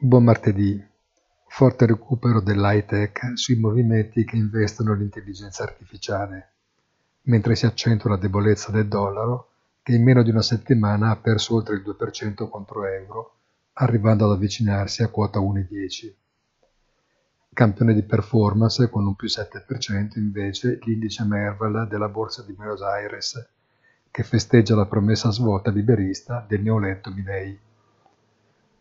Buon martedì. Forte recupero dell'high tech sui movimenti che investono l'intelligenza artificiale, mentre si accentua la debolezza del dollaro che in meno di una settimana ha perso oltre il 2% contro euro, arrivando ad avvicinarsi a quota 1,10. Campione di performance con un più 7% invece l'indice Merval della borsa di Buenos Aires, che festeggia la promessa svolta liberista del neoletto Milei.